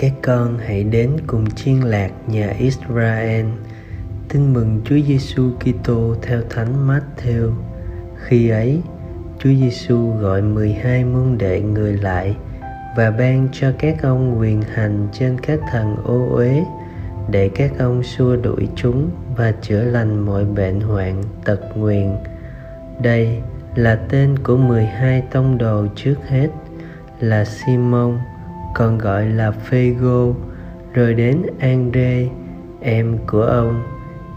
các con hãy đến cùng chiên lạc nhà Israel. Tin mừng Chúa Giêsu Kitô theo Thánh Matthew. Khi ấy, Chúa Giêsu gọi 12 môn đệ người lại và ban cho các ông quyền hành trên các thần ô uế để các ông xua đuổi chúng và chữa lành mọi bệnh hoạn tật nguyền. Đây là tên của 12 tông đồ trước hết là Simon, còn gọi là Phêgô, rồi đến Andre, em của ông,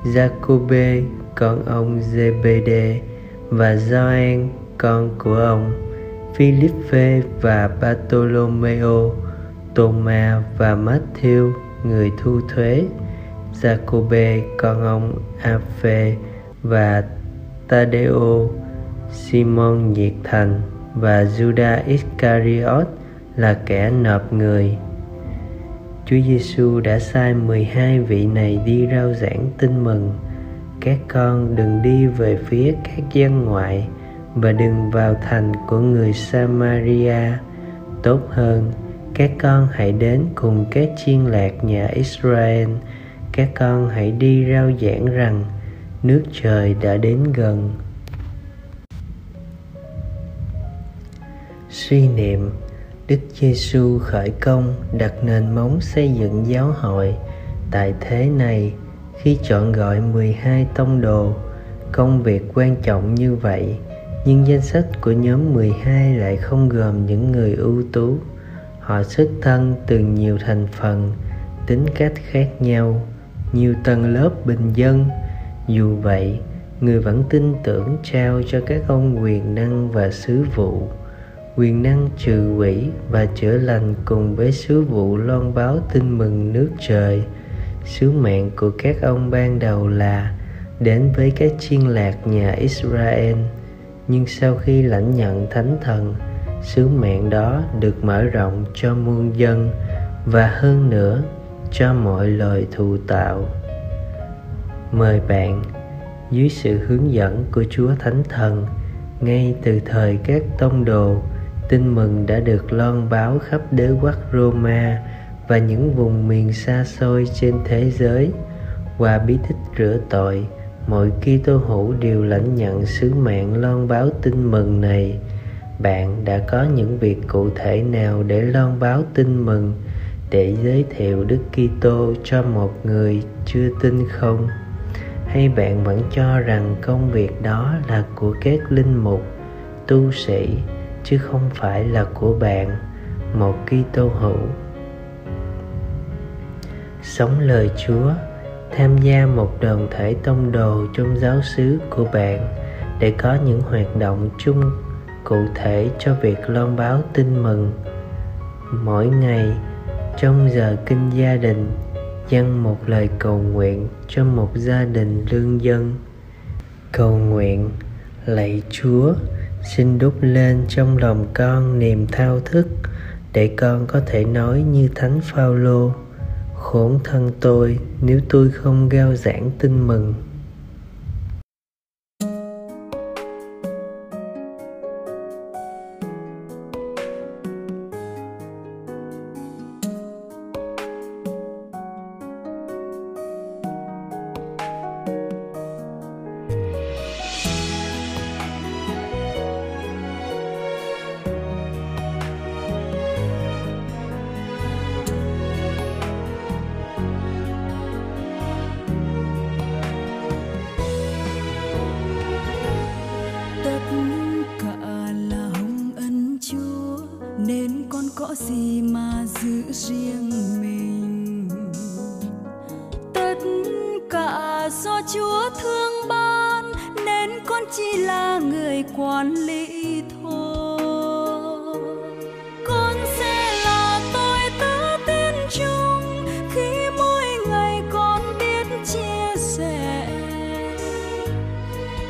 Jacobe, con ông Zebede và Gioan, con của ông, Philippe và Bartolomeo, Thomas và Matthew, người thu thuế, Jacobe, con ông Aphe và Tadeo, Simon nhiệt thành và Judas Iscariot là kẻ nộp người. Chúa Giêsu đã sai 12 vị này đi rao giảng tin mừng. Các con đừng đi về phía các dân ngoại và đừng vào thành của người Samaria. Tốt hơn, các con hãy đến cùng các chiên lạc nhà Israel. Các con hãy đi rao giảng rằng nước trời đã đến gần. Suy niệm Đức Giêsu khởi công đặt nền móng xây dựng giáo hội. Tại thế này, khi chọn gọi 12 tông đồ, công việc quan trọng như vậy, nhưng danh sách của nhóm 12 lại không gồm những người ưu tú. Họ xuất thân từ nhiều thành phần, tính cách khác nhau, nhiều tầng lớp bình dân. Dù vậy, người vẫn tin tưởng trao cho các ông quyền năng và sứ vụ quyền năng trừ quỷ và chữa lành cùng với sứ vụ loan báo tin mừng nước trời. Sứ mạng của các ông ban đầu là đến với các chiên lạc nhà israel. Nhưng sau khi lãnh nhận thánh thần, sứ mạng đó được mở rộng cho muôn dân và hơn nữa cho mọi loài thụ tạo. Mời bạn, dưới sự hướng dẫn của chúa thánh thần, ngay từ thời các tông đồ tin mừng đã được loan báo khắp đế quốc Roma và những vùng miền xa xôi trên thế giới qua bí tích rửa tội mọi Kitô hữu đều lãnh nhận sứ mạng loan báo tin mừng này bạn đã có những việc cụ thể nào để loan báo tin mừng để giới thiệu Đức Kitô cho một người chưa tin không? Hay bạn vẫn cho rằng công việc đó là của các linh mục, tu sĩ chứ không phải là của bạn, một Kitô hữu. Sống lời Chúa, tham gia một đoàn thể tông đồ trong giáo xứ của bạn để có những hoạt động chung cụ thể cho việc loan báo tin mừng. Mỗi ngày, trong giờ kinh gia đình, dâng một lời cầu nguyện cho một gia đình lương dân. Cầu nguyện, lạy chúa xin đúc lên trong lòng con niềm thao thức để con có thể nói như thánh phaolô. Khốn thân tôi, nếu tôi không gao giảng tin mừng tất cả do chúa thương ban, nên con chỉ là người quản lý thôi. Con sẽ là tôi tớ tin chung, khi mỗi ngày con biết chia sẻ.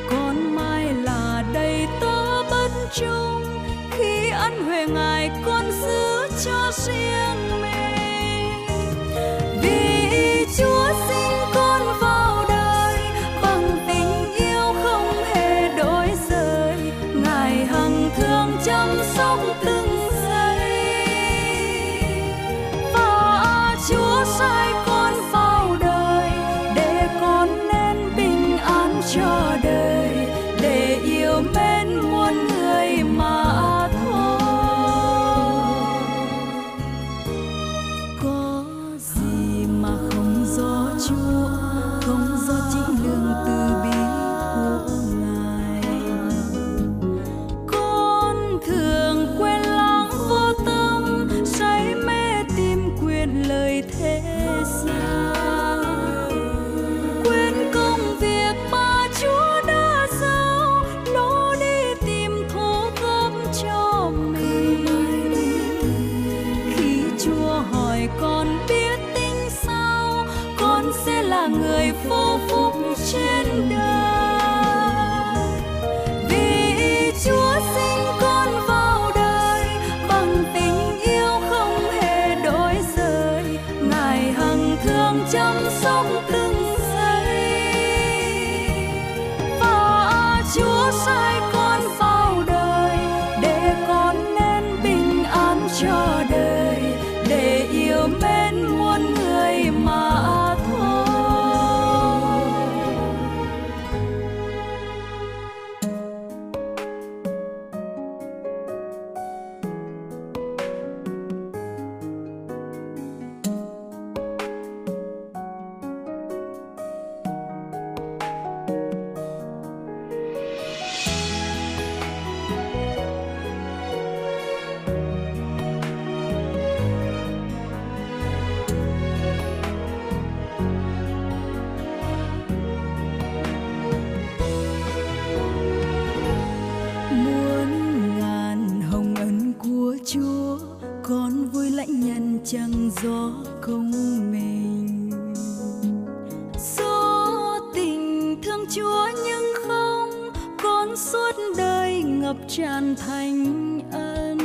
Con mai là đầy tớ bất trung, khi ăn huệ ngài con giữ cho riêng chăm sóc từng người thế gian. Quên công việc mà chúa đã giao nó đi tìm thố cơm cho mình. Khi chúa hỏi con biết tính sao, con sẽ là người vô phúc trên đời. 就算 tràn thành ân.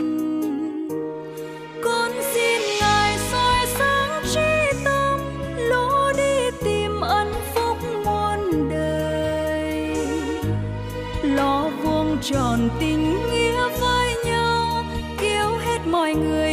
Con xin ngài soi sáng trí tâm, lỗ đi tìm ân phúc muôn đời. Lo vuông tròn tình nghĩa với nhau kêu hết mọi người